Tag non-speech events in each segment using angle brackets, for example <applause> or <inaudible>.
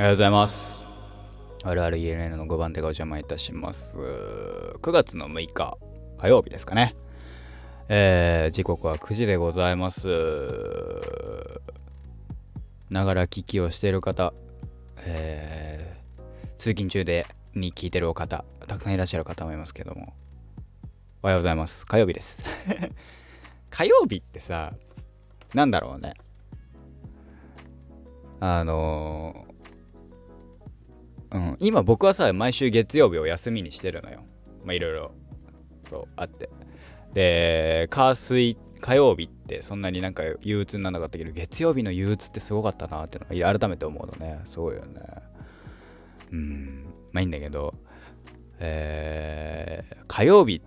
おはようございます。あるある ENN の5番手がお邪魔いたします。9月の6日、火曜日ですかね。えー、時刻は9時でございます。ながら聞きをしている方、えー、通勤中でに聞いてるお方、たくさんいらっしゃる方もいますけども、おはようございます。火曜日です。<laughs> 火曜日ってさ、なんだろうね。あのーうん、今僕はさ毎週月曜日を休みにしてるのよ。まあいろいろそうあって。で火水火曜日ってそんなになんか憂鬱にならなかったけど月曜日の憂鬱ってすごかったなっていうのを改めて思うのね。そうよね。うん。まあいいんだけどえー、火曜日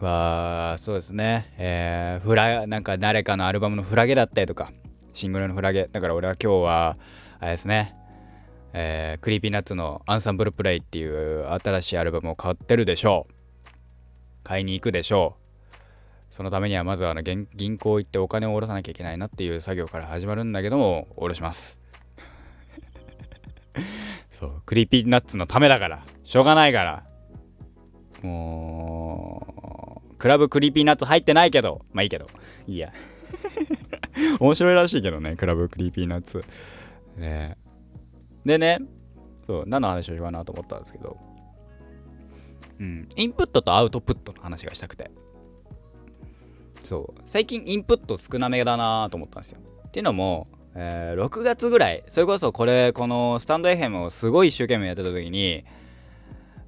はそうですね。えー、フラなんか誰かのアルバムのフラゲだったりとかシングルのフラゲ。だから俺は今日はあれですね。えー、 Creepy Nuts の Ensemble Play っていう新しいアルバムを買ってるでしょう。買いに行くでしょう。そのためにはまずはあの銀行行ってお金を下ろさなきゃいけないなっていう作業から始まるんだけども下ろします。そう Creepy Nuts のためだから。しょうがないからもうクラブ Creepy Nuts 入ってないけど。まあいいけど。いいや。<laughs> 面白いらしいけどねクラブ Creepy Nuts。ね。でねそう何の話をしようかなと思ったんですけど。うん。インプットとアウトプットの話がしたくて。そう。最近インプット少なめだなと思ったんですよ。っていうのも、えー6月ぐらいそれこそこれこのスタンド FM をすごい一生懸命やってた時に、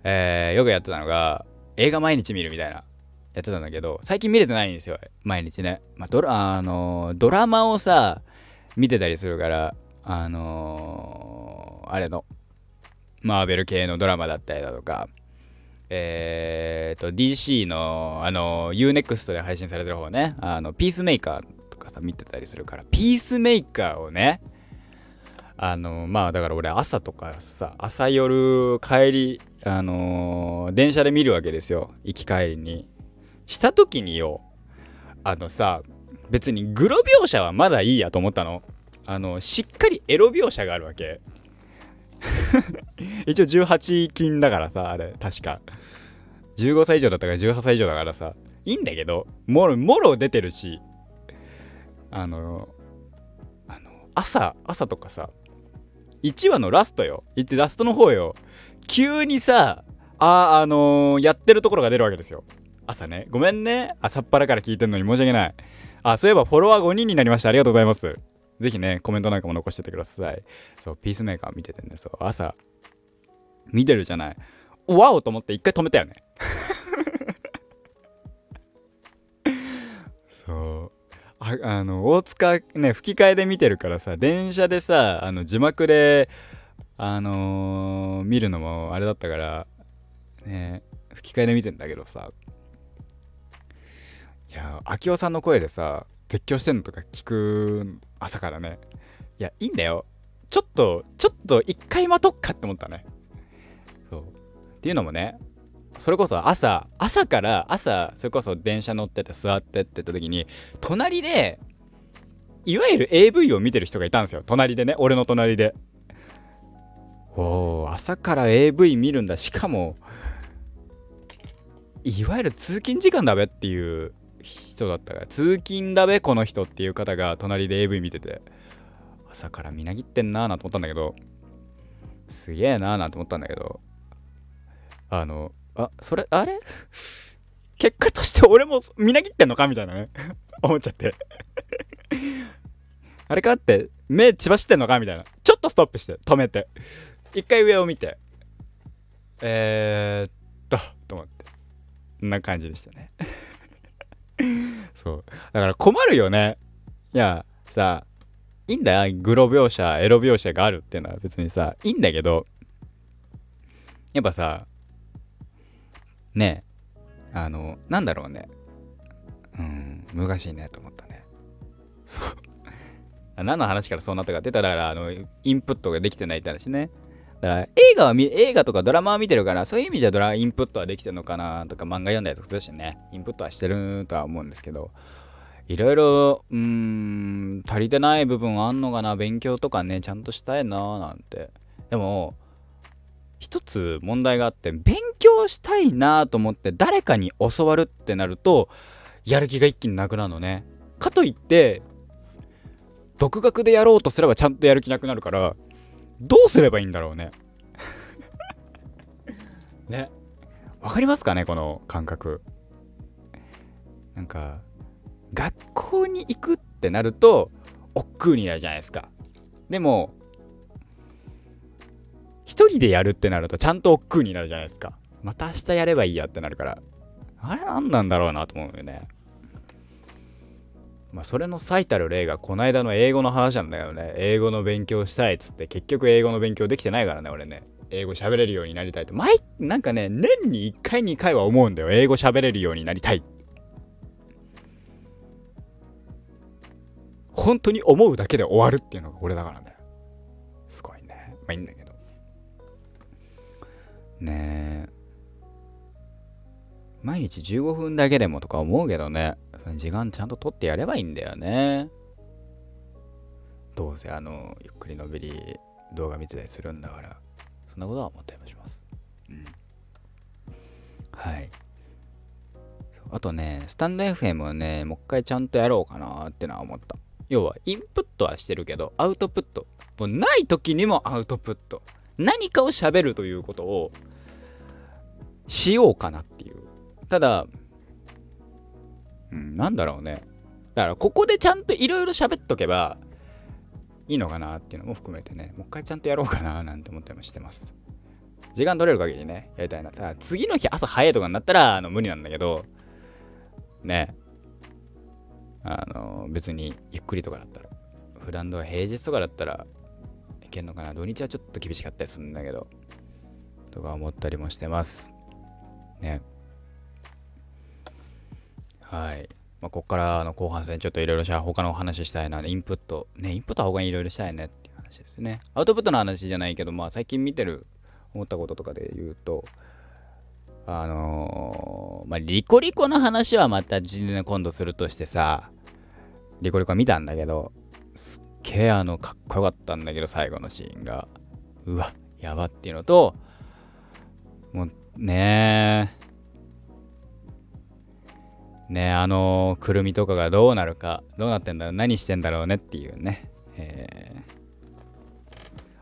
えーよくやってたのが映画毎日見るみたいなやってたんだけど最近見れてないんですよ毎日ね、まあ、ドラあのドラマをさ見てたりするからあのーあれのマーベル系のドラマだったりだとかえー、と DC のあの UNEXT で配信されてる方ね。あのピースメーカーとかさ見てたりするからピースメーカーをねあのまあだから俺朝とかさ朝夜帰りあのー電車で見るわけですよ。行き帰りに。した時によあのさ別にグロ描写はまだいいやと思ったの。あのしっかりエロ描写があるわけ。<laughs> 一応18禁だからさあれ確か。15歳以上だったから18歳以上だからさ。いいんだけどもろもろ出てるしあのあの朝朝とかさ1話のラストよ。言ってラストの方よ。急にさああのーやってるところが出るわけですよ。朝ね。ごめんね。朝っぱらから聞いてんのに申し訳ない。あそういえばフォロワー5人になりました。ありがとうございます。ぜひねコメントなんかも残しててください。そうピースメーカー見ててねそう朝見てるじゃない。わおと思って一回止めたよね。<laughs> そう。ああの大塚ね吹き替えで見てるからさ電車でさあの字幕であのー見るのもあれだったからね吹き替えで見てんだけどさ。いや明夫さんの声でさ絶叫してんのとか聞く朝からね。いやいいんだよ。ちょっとちょっと一回待とっかって思ったね。そう。っていうのもねそれこそ朝朝から朝それこそ電車乗ってて座ってってた時に隣でいわゆる AV を見てる人がいたんですよ。隣でね。俺の隣で。おお朝から AV 見るんだ。しかもいわゆる通勤時間だべっていう人だったから通勤だべこの人っていう方が隣で AV 見てて。朝からみなぎってんなーなんて思ったんだけど。すげえなーなんて思ったんだけど。あのあそれあれ？結果として俺もみなぎってんのかみたいなね。思っちゃって。あれかって目血走ってんのかみたいな。ちょっとストップして止めて。一回上を見て。えー、っとと思って。こんな感じでしたね。そう。だから困るよね。いやさいいんだよ。グロ描写エロ描写があるっていうのは別にさいいんだけどやっぱさねあのなんだろうね。うん難しいねと思ったね。そう。<laughs> 何の話からそうなったかって言ったらあのインプットができてないって話ね。だから映画は映画とかドラマは見てるからそういう意味じゃドラインプットはできてるのかなとか漫画読んだりとかするしね。インプットはしてるとは思うんですけど。いろいろうーん足りてない部分あんのかな？勉強とかねちゃんとしたいななんて。でも一つ問題があって勉強したいなと思って誰かに教わるってなるとやる気が一気になくなるのね。かといって独学でやろうとすればちゃんとやる気なくなるからどうすればいいんだろうね。<laughs> ね。わかりますかねこの感覚。なんか学校に行くってなると億劫になるじゃないですか。でも一人でやるってなるとちゃんと億劫になるじゃないですか。また明日やればいいやってなるからあれ何なんだろうなと思うよねまあそれの最たる例がこの間の英語の話なんだよね。英語の勉強したいっつって結局英語の勉強できてないからね俺ね。英語喋れるようになりたいって毎なんかね年に1回2回は思うんだよ。英語喋れるようになりたい。本当に思うだけで終わるっていうのが俺だからね。すごいね。まあいいんだけど。ねえ。毎日15分だけでもとか思うけどね。時間ちゃんと取ってやればいいんだよね。どうせあのゆっくりのびり動画見てたりするんだから。そんなことは思ったりもします。うん。はい。あとねスタンド FM をねもう一回ちゃんとやろうかなってのは思った。要はインプットはしてるけどアウトプット。もうない時にもアウトプット。何かを喋るということをしようかなっていう。ただうんなんだろうね。だからここでちゃんといろいろ喋っとけばいいのかなっていうのも含めてね。もう一回ちゃんとやろうかななんて思ったりもしてます。時間取れる限りねやりたいな。ただ次の日朝早いとかになったらあの無理なんだけどね。あの別にゆっくりとかだったら普段の平日とかだったらいけんのかな。土日はちょっと厳しかったりするんだけどとか思ったりもしてます。ね。はい。まあ、ここからの後半戦ちょっといろいろした他のお話したいな。インプット。ねインプットは他にいろいろしたいねっていう話ですね。アウトプットの話じゃないけどまあ最近見てる思ったこととかで言うとあのー、まあリコリコの話はまた今度するとしてさリコリコ見たんだけどすっげえあのかっこよかったんだけど最後のシーンが。うわやばっていうのともうねえねあのくるみとかがどうなるかどうなってんだろう何してんだろうねっていうね、えー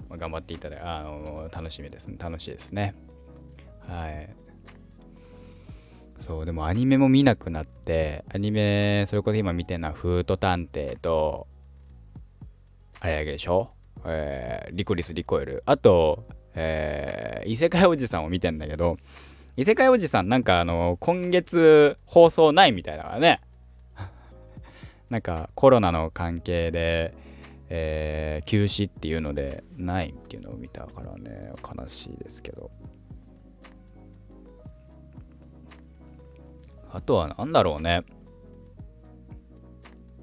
まあ、頑張っていただいてあの楽しみですね。楽しいですね。はい。そうでもアニメも見なくなってアニメそれこそ今見てるのはフート探偵とあれだけでしょ？えー、リコリス・リコイル。あとえー、異世界おじさんを見てんだけど異世界おじさんなんかあの今月放送ないみたいだからね。<laughs> なんかコロナの関係で、えー、休止っていうのでないっていうのを見たからね悲しいですけど。あとは何だろうね。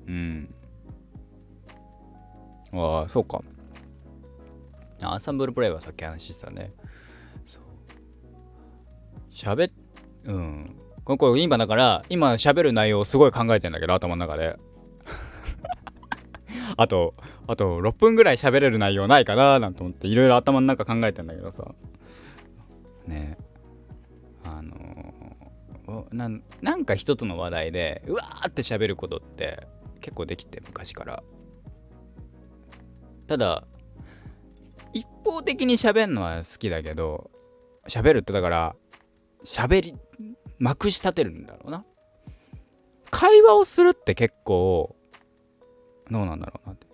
うん。ああそうか。アンサンブルプレイはさっき話したね。そう。喋っ、うん。ここ今だから、今喋る内容をすごい考えてんだけど、頭の中で。<laughs> あと、あと6分ぐらい喋れる内容ないかななんて思って、いろいろ頭の中考えてんだけどさ。ねあのー、ななんか一つの話題で、うわーって喋ることって結構できて、昔から。ただ、一方的に喋るのは好きだけど喋るってだから喋りまくし立てるんだろうな。会話をするって結構どうなんだろうな。って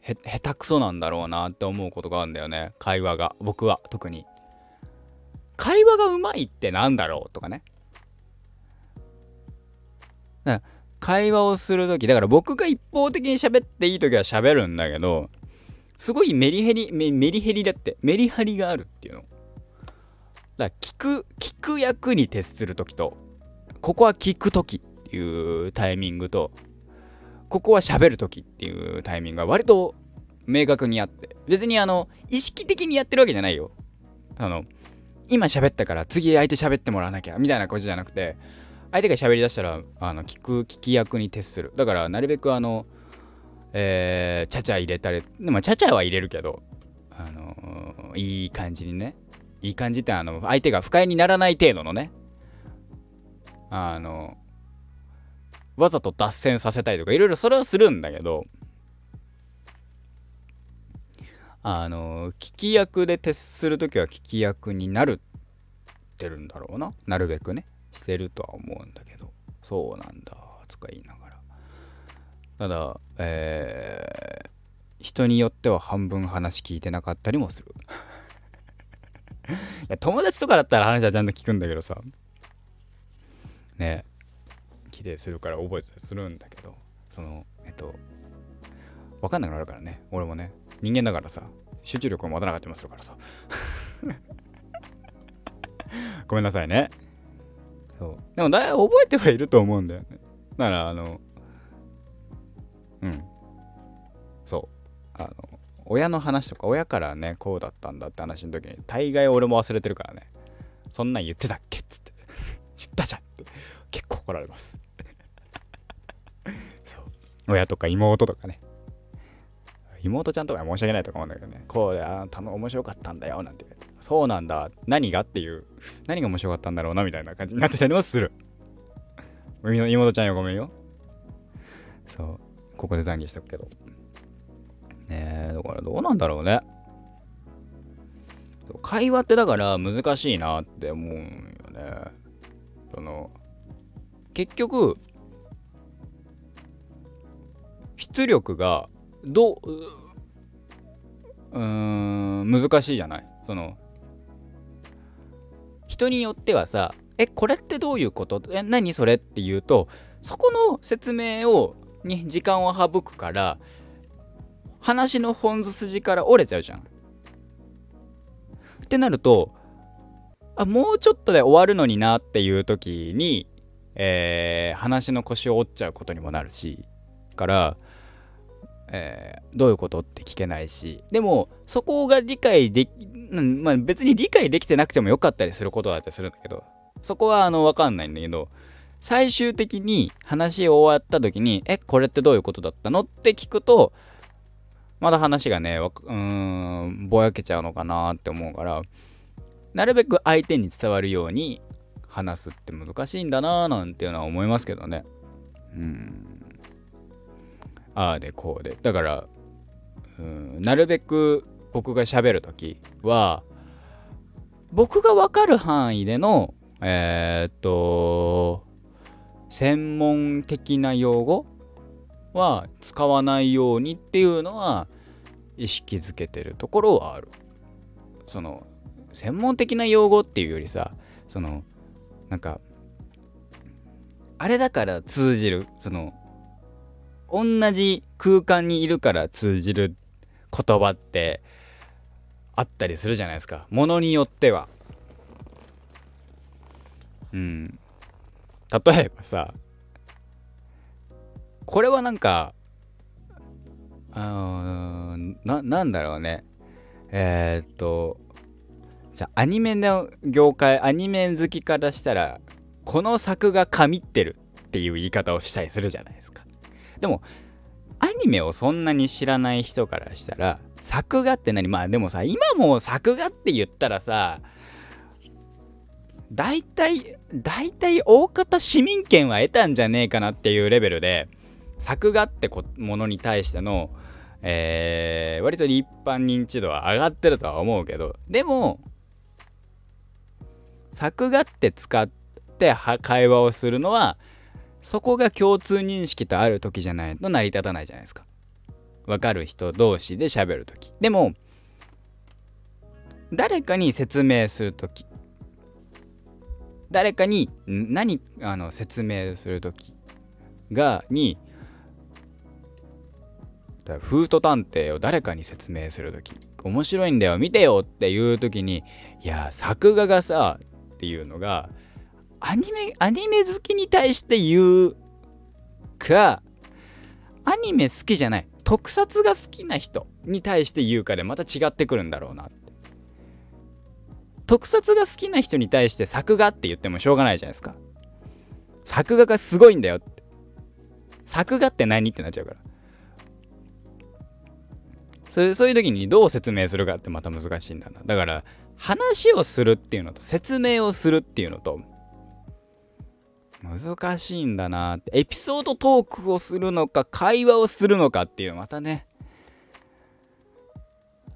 へ下手くそなんだろうなって思うことがあるんだよね。会話が。僕は特に。会話がうまいってなんだろうとかね。だから会話をする時だから僕が一方的に喋っていい時は喋るんだけどすごいメリヘリメメリヘリだって。メリハリがあるっていうの。だから聞く聞く役に徹する時とここは聞く時っていうタイミングとここは喋る時っていうタイミングが割と明確にあって別にあの意識的にやってるわけじゃないよ。あの今喋ったから次相手喋ってもらわなきゃみたいなことじゃなくて相手が喋りだしたらあの聞く聞き役に徹する。だからなるべくあのえー、ちゃちゃ入れたりでもちゃちゃは入れるけどあののいい感じにねいい感じってあの相手が不快にならない程度のね。あのわざと脱線させたりとかいろいろそれはするんだけどあの聞き役で徹する時は聞き役になるってるんだろうな。なるべくね。してるとは思うんだけど。そうなんだとか言いながら。ただえー、人によっては半分話聞いてなかったりもする。や友達とかだったら話はちゃんと聞くんだけどさ。ね。規定するから覚えてたりするんだけど。そのえっと分かんなくなるからね。俺もね。人間だからさ。集中力を持たなかったりするからさ。<laughs> ごめんなさいね。そう。でもだいぶ覚えてはいると思うんだよね。だからあのうん。そう。あの親の話とか親からねこうだったんだって話の時に大概俺も忘れてるからね。そんなん言ってたっけっつって。<laughs> 言ったじゃんって。結構怒られます。<laughs> そう。親とか妹とかね。妹ちゃんとか申し訳ないとか思うんだけどね。こうでああ面白かったんだよなんて。そうなんだ。何がっていう。何が面白かったんだろうなみたいな感じになってたりもする。<laughs> 妹ちゃんよごめんよ。そう。ここで懺悔しとくけど。ね。えだからどうなんだろうね。会話ってだから難しいなって思うんよね。その結局出力がどううーん難しいじゃない。その人によってはさえこれってどういうこと？え何それ？って言うとそこの説明をに時間を省くから話の本筋から折れちゃうじゃん。ってなるとあもうちょっとで終わるのになっていう時に、えー、話の腰を折っちゃうことにもなるしから、えー、どういうことって聞けないしでもそこが理解でき、まあ、別に理解できてなくてもよかったりすることだったりするんだけどそこはあの分かんないんだけど最終的に話終わった時に、え、これってどういうことだったのって聞くと、まだ話がね、うーん、ぼやけちゃうのかなって思うから、なるべく相手に伝わるように話すって難しいんだなーなんていうのは思いますけどね。うん。ああでこうで。だから、うん、なるべく僕が喋るときは、僕がわかる範囲での、えー、っと、専門的な用語は使わないようにっていうのは意識づけてるところはある。その専門的な用語っていうよりさそのなんかあれだから通じる。その同じ空間にいるから通じる言葉ってあったりするじゃないですか。ものによっては。うん。例えばさこれはなんかあななんだろうね。えー、っとじゃアニメの業界アニメ好きからしたらこの作が神ってるっていう言い方をしたりするじゃないですか。でもアニメをそんなに知らない人からしたら作画って何？まあでもさ今も作画って言ったらさ大体、大体大方市民権は得たんじゃねえかなっていうレベルで、作画ってものに対しての、えー、割と一般認知度は上がってるとは思うけど、でも、作画って使って会話をするのは、そこが共通認識とある時じゃないと成り立たないじゃないですか。わかる人同士で喋る時。でも、誰かに説明する時誰かに何あの説明する時がにフート探偵を誰かに説明する時面白いんだよ見てよっていう時にいや作画がさっていうのがアニメアニメ好きに対して言うかアニメ好きじゃない特撮が好きな人に対して言うかでまた違ってくるんだろうな特撮が好きな人に対して作画って言ってもしょうがないじゃないですか。作画がすごいんだよって。作画って何ってなっちゃうから。そういう時にどう説明するかってまた難しいんだな。だから話をするっていうのと説明をするっていうのと難しいんだなって。エピソードトークをするのか会話をするのかっていうまたね。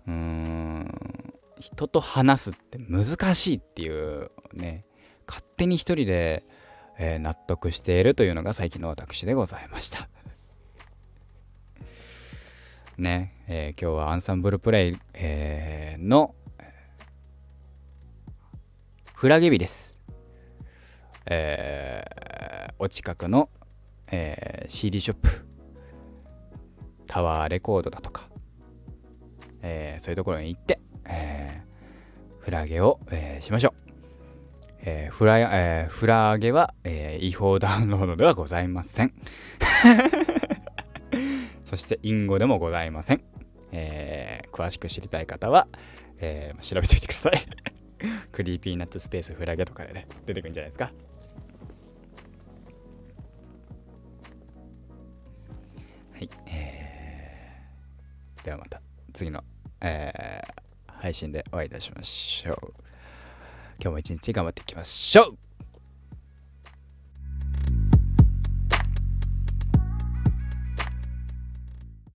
うーん。人と話すって難しいっていうね。勝手に一人で、えー、納得しているというのが最近の私でございました。ね、えー、今日はアンサンブルプレイ、えー、のフラゲ日です。えー、お近くの、えー、CD ショップ、タワーレコードだとか、えー、そういうところに行って、えー、フラゲを、えー、しましょう。えー、フラえー、フラゲは、えー、違法ダウンロードではございません。そして、インゴでもございません。えー、詳しく知りたい方は、えー、調べてみてください <laughs> クリーピーナッツスペースフラゲとかでね、出てくるんじゃないですか。はい。えー、ではまた次の、えー、配信でお会いいたしましょう。今日も一日頑張っていきましょう